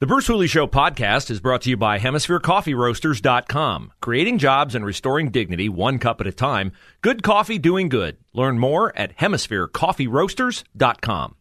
The Bruce Hooley Show podcast is brought to you by HemisphereCoffeeRoasters.com. Creating jobs and restoring dignity one cup at a time. Good coffee doing good. Learn more at HemisphereCoffeeRoasters.com.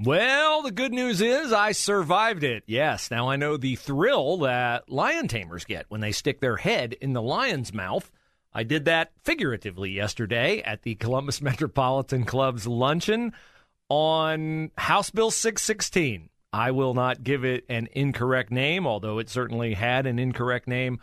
Well, the good news is I survived it. Yes, now I know the thrill that lion tamers get when they stick their head in the lion's mouth. I did that figuratively yesterday at the Columbus Metropolitan Club's luncheon on House Bill 616. I will not give it an incorrect name, although it certainly had an incorrect name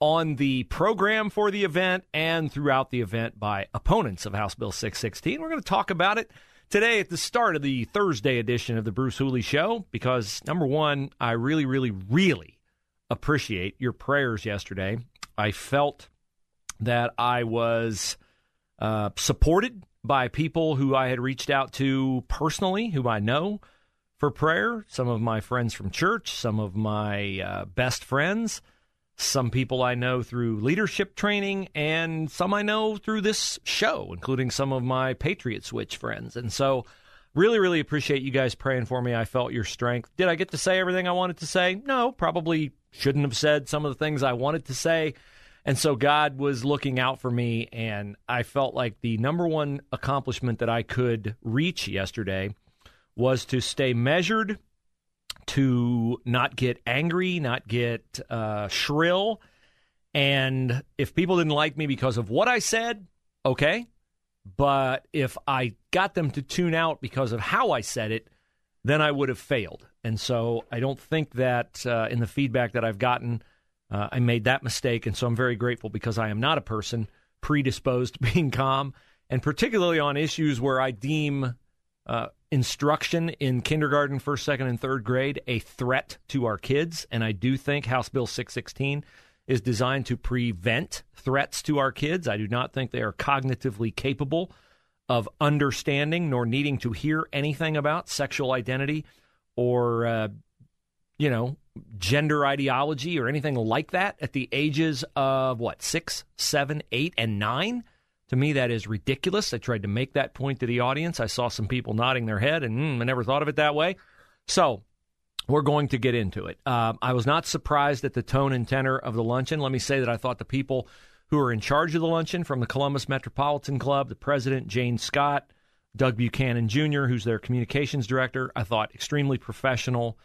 on the program for the event and throughout the event by opponents of House Bill 616. We're going to talk about it today at the start of the Thursday edition of the Bruce Hooley Show because, number one, I really, really, really appreciate your prayers yesterday. I felt that I was uh, supported by people who I had reached out to personally, who I know for prayer. Some of my friends from church, some of my uh, best friends, some people I know through leadership training, and some I know through this show, including some of my Patriot Switch friends. And so, really, really appreciate you guys praying for me. I felt your strength. Did I get to say everything I wanted to say? No, probably shouldn't have said some of the things I wanted to say. And so God was looking out for me, and I felt like the number one accomplishment that I could reach yesterday was to stay measured, to not get angry, not get uh, shrill. And if people didn't like me because of what I said, okay. But if I got them to tune out because of how I said it, then I would have failed. And so I don't think that uh, in the feedback that I've gotten, uh, I made that mistake, and so I'm very grateful because I am not a person predisposed to being calm, and particularly on issues where I deem uh, instruction in kindergarten, first, second, and third grade a threat to our kids. And I do think House Bill 616 is designed to prevent threats to our kids. I do not think they are cognitively capable of understanding nor needing to hear anything about sexual identity or, uh, you know, gender ideology or anything like that at the ages of what, six, seven, eight, and nine. To me, that is ridiculous. I tried to make that point to the audience. I saw some people nodding their head, and mm, I never thought of it that way. So, we're going to get into it. Uh, I was not surprised at the tone and tenor of the luncheon. Let me say that I thought the people who are in charge of the luncheon from the Columbus Metropolitan Club, the president, Jane Scott, Doug Buchanan Jr., who's their communications director, I thought extremely professional.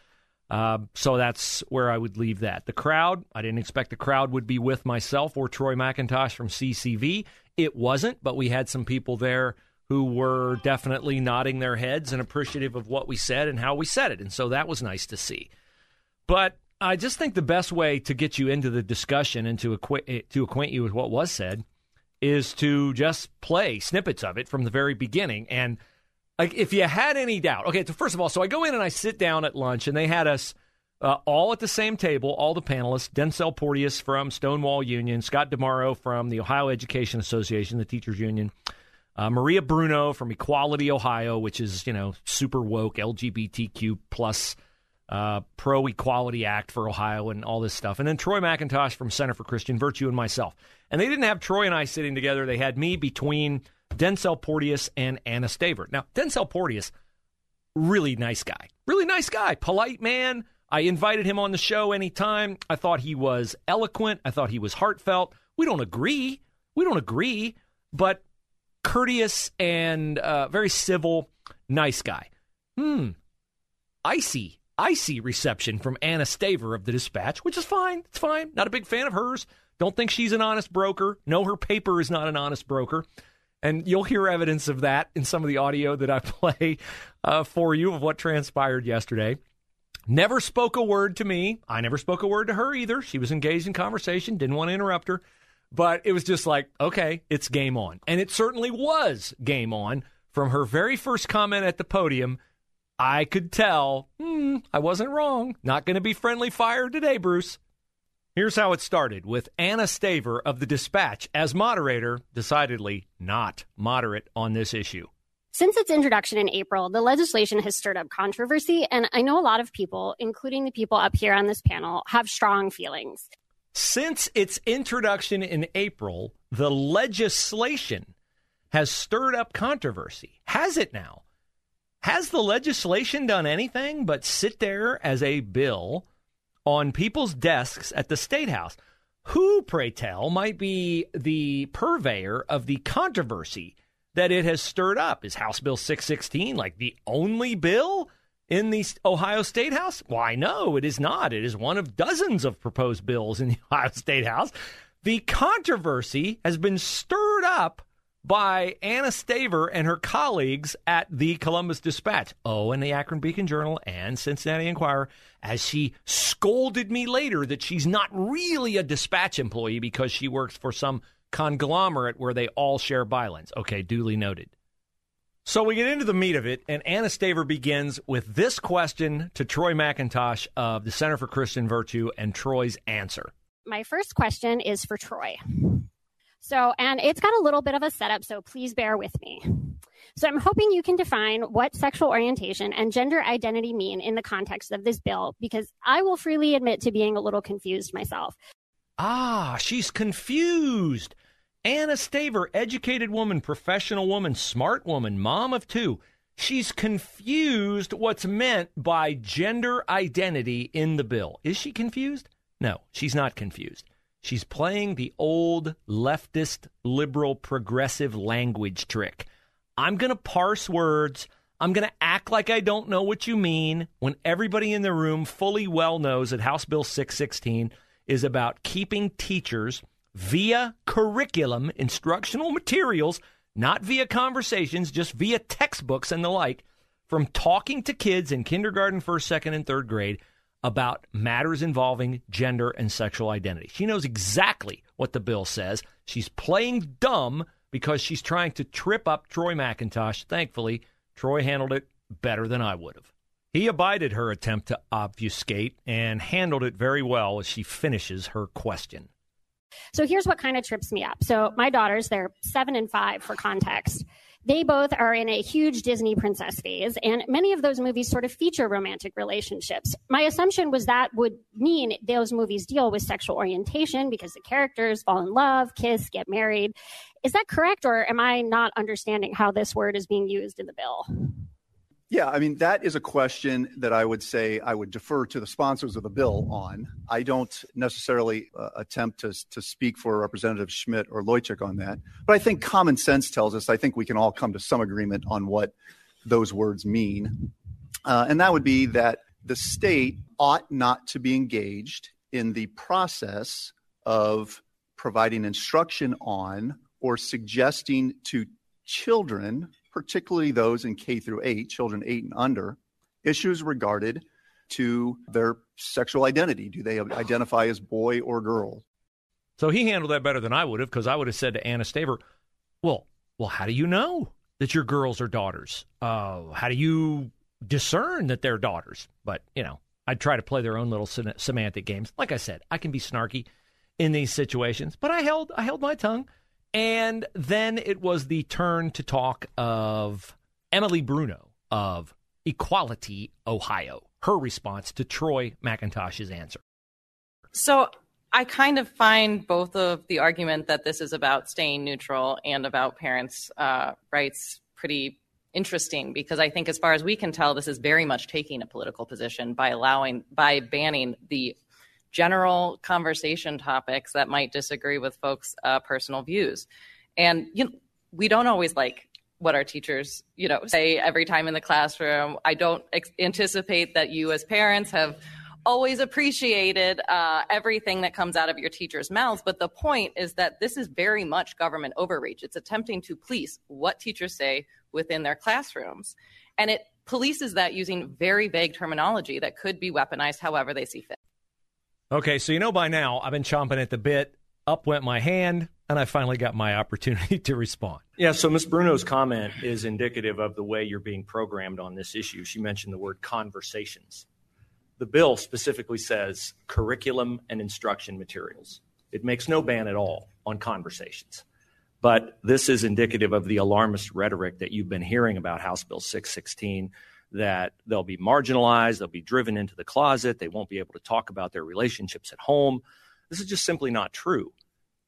Uh, so that's where I would leave that. The crowd, I didn't expect the crowd would be with myself or Troy McIntosh from CCV. It wasn't, but we had some people there who were definitely nodding their heads and appreciative of what we said and how we said it. And so that was nice to see. But I just think the best way to get you into the discussion and to, acquaint, to acquaint you with what was said is to just play snippets of it from the very beginning. And like, if you had any doubt, okay, so first of all, so I go in and I sit down at lunch, and they had us uh, all at the same table, all the panelists Densil Porteous from Stonewall Union, Scott DiMauro from the Ohio Education Association, the teachers union, uh, Maria Bruno from Equality Ohio, which is, you know, super woke LGBTQ plus uh, pro equality act for Ohio and all this stuff. And then Troy McIntosh from Center for Christian Virtue and myself. And they didn't have Troy and I sitting together. They had me between Densil Porteous and Anna Staver. Now, Densil Porteous, really nice guy. Really nice guy. Polite man I invited him on the show anytime. I thought he was eloquent. I thought he was heartfelt. We don't agree. We don't agree, but courteous and uh, very civil, nice guy. Hmm. Icy, icy reception from Anna Staver of the Dispatch, which is fine. It's fine. Not a big fan of hers. Don't think she's an honest broker. No, her paper is not an honest broker. And you'll hear evidence of that in some of the audio that I play uh, for you of what transpired yesterday. Never spoke a word to me. I never spoke a word to her either. She was engaged in conversation, didn't want to interrupt her. But it was just like, okay, it's game on. And it certainly was game on from her very first comment at the podium. I could tell, hmm, I wasn't wrong. Not going to be friendly fire today, Bruce. Here's how it started with Anna Staver of the Dispatch as moderator, decidedly not moderate on this issue. Since its introduction in April, the legislation has stirred up controversy, and I know a lot of people, including the people up here on this panel, have strong feelings. Since its introduction in April, the legislation has stirred up controversy. Has it now? Has the legislation done anything but sit there as a bill on people's desks at the State House? Who, pray tell, might be the purveyor of the controversy that it has stirred up? Is House Bill 616 like the only bill in the Ohio State House? Why, no, it is not. It is one of dozens of proposed bills in the Ohio State House. The controversy has been stirred up by Anna Staver and her colleagues at the Columbus Dispatch, oh, and the Akron Beacon Journal and Cincinnati Enquirer, as she scolded me later that she's not really a dispatch employee because she works for some conglomerate where they all share bylines. Okay, duly noted. So we get into the meat of it, and Anna Staver begins with this question to Troy McIntosh of the Center for Christian Virtue and Troy's answer. My first question is for Troy. So, and it's got a little bit of a setup, so please bear with me. So, I'm hoping you can define what sexual orientation and gender identity mean in the context of this bill, because I will freely admit to being a little confused myself. Ah, she's confused. Anna Staver, educated woman, professional woman, smart woman, mom of two. She's confused what's meant by gender identity in the bill. Is she confused? No, she's not confused. She's playing the old leftist, liberal, progressive language trick. I'm going to parse words. I'm going to act like I don't know what you mean when everybody in the room fully well knows that House Bill 616 is about keeping teachers via curriculum, instructional materials, not via conversations, just via textbooks and the like, from talking to kids in kindergarten, first, second, and third grade about matters involving gender and sexual identity. She knows exactly what the bill says. She's playing dumb because she's trying to trip up Troy McIntosh. Thankfully, Troy handled it better than I would have. He abided her attempt to obfuscate and handled it very well as she finishes her question. So here's what kind of trips me up. So my daughters, they're seven and five for context. They both are in a huge Disney princess phase, and many of those movies sort of feature romantic relationships. My assumption was that would mean those movies deal with sexual orientation because the characters fall in love, kiss, get married. Is that correct, or am I not understanding how this word is being used in the bill? Yeah, I mean, that is a question that I would say I would defer to the sponsors of the bill on. I don't necessarily uh, attempt to, to speak for Representative Schmidt or Loychik on that. But I think common sense tells us I think we can all come to some agreement on what those words mean. Uh, and that would be that the state ought not to be engaged in the process of providing instruction on or suggesting to children particularly those in K through 8, children 8 and under, issues regarded to their sexual identity. Do they identify as boy or girl? So he handled that better than I would have because I would have said to Anna Staver, "Well, well, how do you know that your girls are daughters? Uh, how do you discern that they're daughters?" But you know, I'd try to play their own little semantic games. Like I said, I can be snarky in these situations, but I held I held my tongue. And then it was the turn to talk of Emily Bruno of Equality Ohio, her response to Troy McIntosh's answer. So I kind of find both of the argument that this is about staying neutral and about parents' uh, rights pretty interesting because I think, as far as we can tell, this is very much taking a political position by allowing, by banning the general conversation topics that might disagree with folks' uh, personal views. And you know, we don't always like what our teachers, you know, say every time in the classroom. I don't ex- anticipate that you, as parents, have always appreciated uh, everything that comes out of your teachers' mouths. But the point is that this is very much government overreach. It's attempting to police what teachers say within their classrooms. And it polices that using very vague terminology that could be weaponized however they see fit. Okay, so you know by now I've been chomping at the bit up went my hand, and I finally got my opportunity to respond. Yeah, so Ms. Bruno's comment is indicative of the way you're being programmed on this issue. She mentioned the word conversations. The bill specifically says curriculum and instruction materials. It makes no ban at all on conversations. But this is indicative of the alarmist rhetoric that you've been hearing about House Bill 616 that they'll be marginalized, they'll be driven into the closet, they won't be able to talk about their relationships at home. This is just simply not true.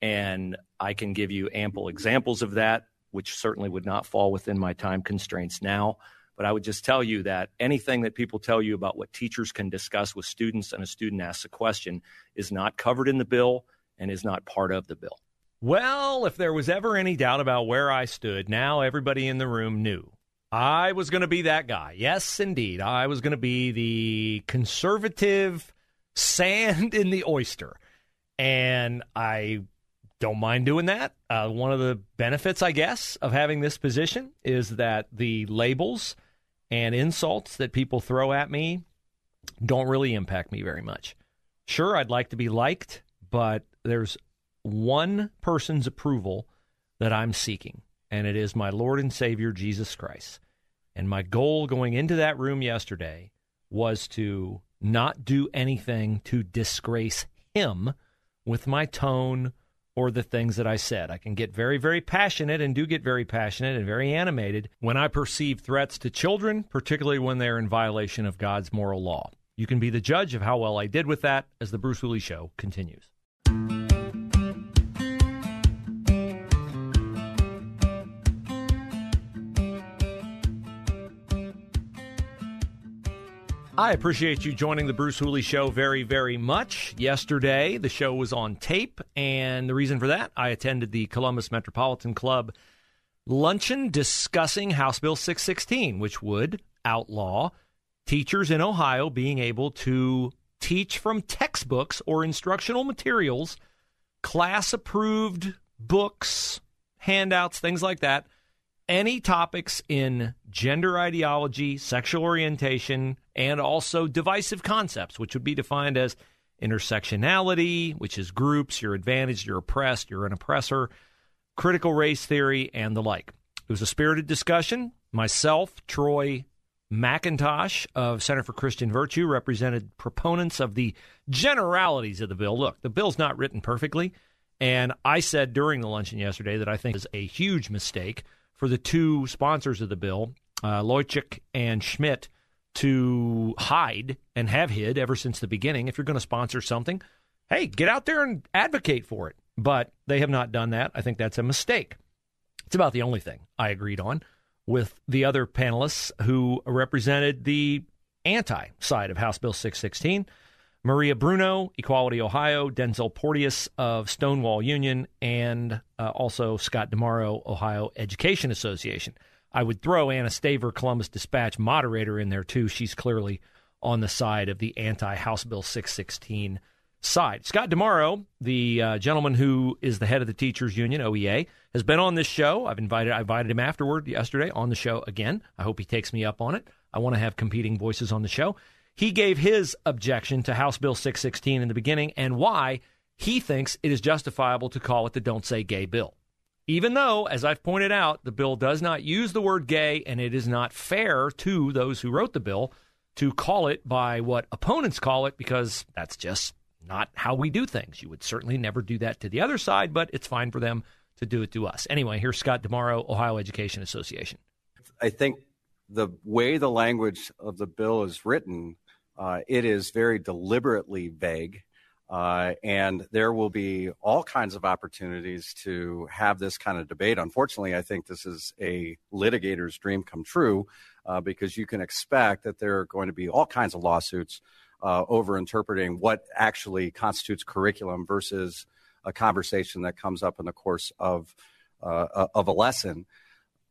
And I can give you ample examples of that, which certainly would not fall within my time constraints now. But I would just tell you that anything that people tell you about what teachers can discuss with students and a student asks a question is not covered in the bill and is not part of the bill. Well, if there was ever any doubt about where I stood, now everybody in the room knew. I was going to be that guy. Yes, indeed. I was going to be the conservative sand in the oyster. And I don't mind doing that. Uh, one of the benefits, I guess, of having this position is that the labels and insults that people throw at me don't really impact me very much. Sure, I'd like to be liked, but there's one person's approval that I'm seeking, and it is my Lord and Savior, Jesus Christ. And my goal going into that room yesterday was to not do anything to disgrace him with my tone or the things that I said. I can get very, very passionate and do get very passionate and very animated when I perceive threats to children, particularly when they're in violation of God's moral law. You can be the judge of how well I did with that as the Bruce Hooley Show continues. I appreciate you joining the Bruce Hooley Show very, very much. Yesterday, the show was on tape, and the reason for that, I attended the Columbus Metropolitan Club luncheon discussing House Bill 616, which would outlaw teachers in Ohio being able to teach from textbooks or instructional materials, class approved books, handouts, things like that any topics in gender ideology, sexual orientation, and also divisive concepts, which would be defined as intersectionality, which is groups, you're advantaged, you're oppressed, you're an oppressor, critical race theory, and the like. It was a spirited discussion. Myself, Troy McIntosh of Center for Christian Virtue represented proponents of the generalities of the bill. Look, the bill's not written perfectly. And I said during the luncheon yesterday that I think is a huge mistake for the two sponsors of the bill, uh, and Schmidt, to hide and have hid ever since the beginning. If you're going to sponsor something, hey, get out there and advocate for it. But they have not done that. I think that's a mistake. It's about the only thing I agreed on with the other panelists who represented the anti side of House Bill 616. Maria Bruno, Equality Ohio, Densil Porteous of Stonewall Union, and uh, also Scott DiMauro, Ohio Education Association. I would throw Anna Staver, Columbus Dispatch moderator, in there too. She's clearly on the side of the anti House Bill 616 side. Scott DiMauro, the uh, gentleman who is the head of the teachers union, OEA, has been on this show. I've invited I invited him afterward yesterday on the show again. I hope he takes me up on it. I want to have competing voices on the show. He gave his objection to House Bill 616 in the beginning and why he thinks it is justifiable to call it the Don't Say Gay bill. Even though, as I've pointed out, the bill does not use the word gay and it is not fair to those who wrote the bill to call it by what opponents call it because that's just not how we do things. You would certainly never do that to the other side, but it's fine for them to do it to us. Anyway, here's Scott DiMauro, Ohio Education Association. I think the way the language of the bill is written uh, it is very deliberately vague. Uh, and there will be all kinds of opportunities to have this kind of debate. Unfortunately, I think this is a litigator's dream come true uh, because you can expect that there are going to be all kinds of lawsuits uh, over interpreting what actually constitutes curriculum versus a conversation that comes up in the course of uh, of a lesson.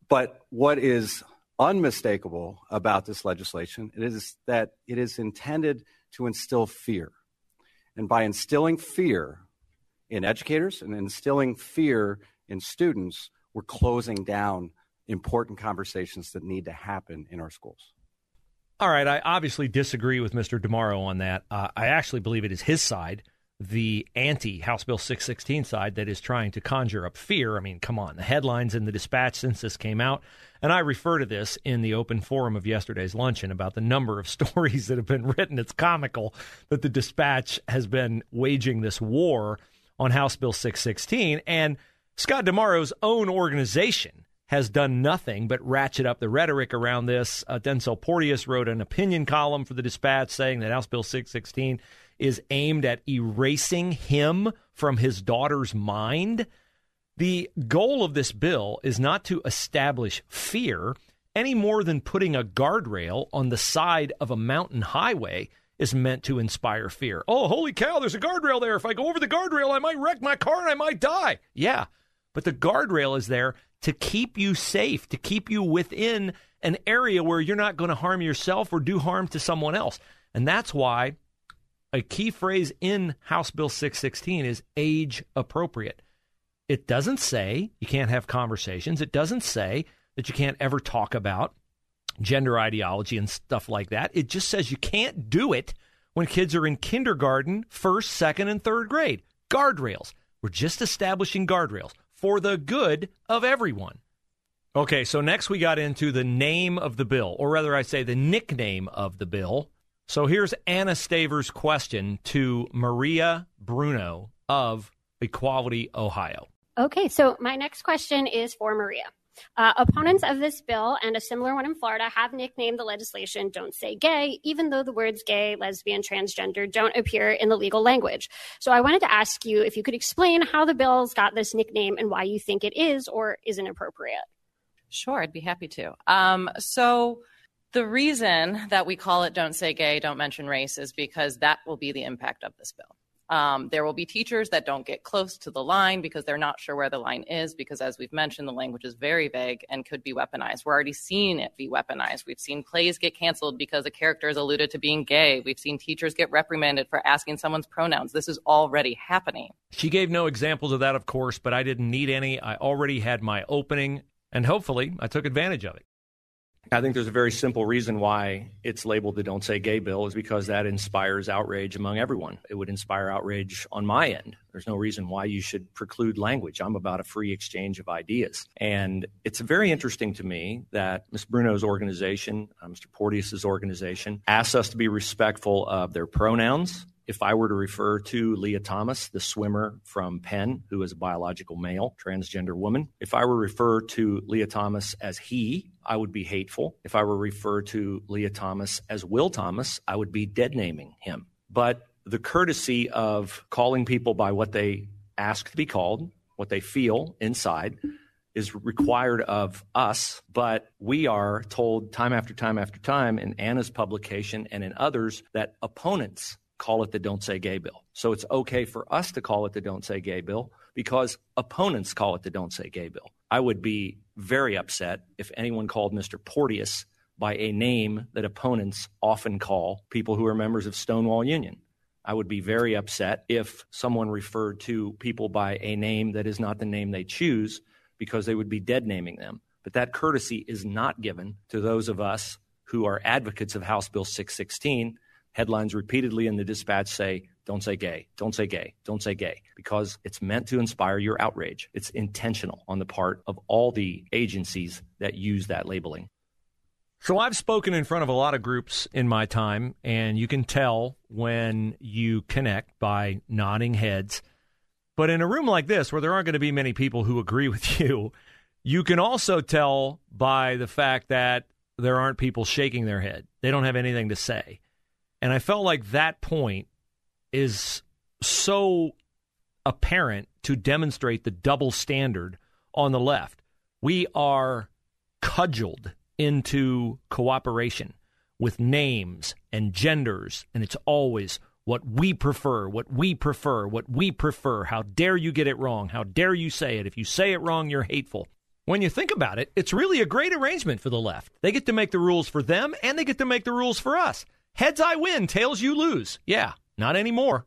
But what is unmistakable about this legislation it is that it is intended to instill fear. And by instilling fear in educators and instilling fear in students, we're closing down important conversations that need to happen in our schools. All right, I obviously disagree with Mr. DiMauro on that. Uh, I actually believe it is his side the anti House Bill 616 side that is trying to conjure up fear. I mean, come on. The headlines in the dispatch since this came out, and I refer to this in the open forum of yesterday's luncheon about the number of stories that have been written. It's comical that the dispatch has been waging this war on House Bill 616. And Scott DiMauro's own organization has done nothing but ratchet up the rhetoric around this. Uh, Densil Porteous wrote an opinion column for the Dispatch saying that House Bill 616 is aimed at erasing him from his daughter's mind. The goal of this bill is not to establish fear any more than putting a guardrail on the side of a mountain highway is meant to inspire fear. Oh, holy cow, there's a guardrail there. If I go over the guardrail, I might wreck my car and I might die. Yeah, but the guardrail is there to keep you safe, to keep you within an area where you're not going to harm yourself or do harm to someone else. And that's why a key phrase in House Bill 616 is age appropriate. It doesn't say you can't have conversations, it doesn't say that you can't ever talk about gender ideology and stuff like that. It just says you can't do it when kids are in kindergarten, first, second, and third grade. Guardrails. We're just establishing guardrails for the good of everyone. Okay, so next we got into the name of the bill, or rather, I say the nickname of the bill. So here's Anna Staver's question to Maria Bruno of Equality Ohio. Okay, so my next question is for Maria. Uh, opponents of this bill and a similar one in Florida have nicknamed the legislation Don't Say Gay, even though the words gay, lesbian, transgender don't appear in the legal language. So I wanted to ask you if you could explain how the bills got this nickname and why you think it is or isn't appropriate. Sure, I'd be happy to. Um, so, the reason that we call it Don't Say Gay, Don't Mention Race is because that will be the impact of this bill. Um, there will be teachers that don't get close to the line because they're not sure where the line is, because as we've mentioned, the language is very vague and could be weaponized. We're already seeing it be weaponized. We've seen plays get canceled because a character is alluded to being gay. We've seen teachers get reprimanded for asking someone's pronouns. This is already happening. She gave no examples of that, of course, but I didn't need any. I already had my opening, and hopefully I took advantage of it. I think there's a very simple reason why it's labeled the Don't Say Gay bill is because that inspires outrage among everyone. It would inspire outrage on my end. There's no reason why you should preclude language. I'm about a free exchange of ideas. And it's very interesting to me that Ms. Bruno's organization, uh, Mr. Porteous's organization, asks us to be respectful of their pronouns, if I were to refer to Lia Thomas, the swimmer from Penn, who is a biological male, transgender woman, if I were to refer to Lia Thomas as he, I would be hateful. If I were to refer to Lia Thomas as Will Thomas, I would be dead naming him. But the courtesy of calling people by what they ask to be called, what they feel inside, is required of us, but we are told time after time after time in Anna's publication and in others that opponents call it the Don't Say Gay bill. So it's okay for us to call it the Don't Say Gay bill because opponents call it the Don't Say Gay bill. I would be very upset if anyone called Mr. Porteous by a name that opponents often call people who are members of Stonewall Union. I would be very upset if someone referred to people by a name that is not the name they choose because they would be dead naming them. But that courtesy is not given to those of us who are advocates of House Bill 616 headlines repeatedly in the dispatch say, don't say gay, don't say gay, don't say gay, because it's meant to inspire your outrage. It's intentional on the part of all the agencies that use that labeling. So I've spoken in front of a lot of groups in my time, and you can tell when you connect by nodding heads. But in a room like this, where there aren't going to be many people who agree with you, you can also tell by the fact that there aren't people shaking their head. They don't have anything to say. And I felt like that point is so apparent to demonstrate the double standard on the left. We are cudgeled into cooperation with names and genders, and it's always what we prefer, what we prefer, what we prefer. How dare you get it wrong? How dare you say it? If you say it wrong, you're hateful. When you think about it, it's really a great arrangement for the left. They get to make the rules for them, and they get to make the rules for us. Heads I win, tails you lose. Yeah, not anymore.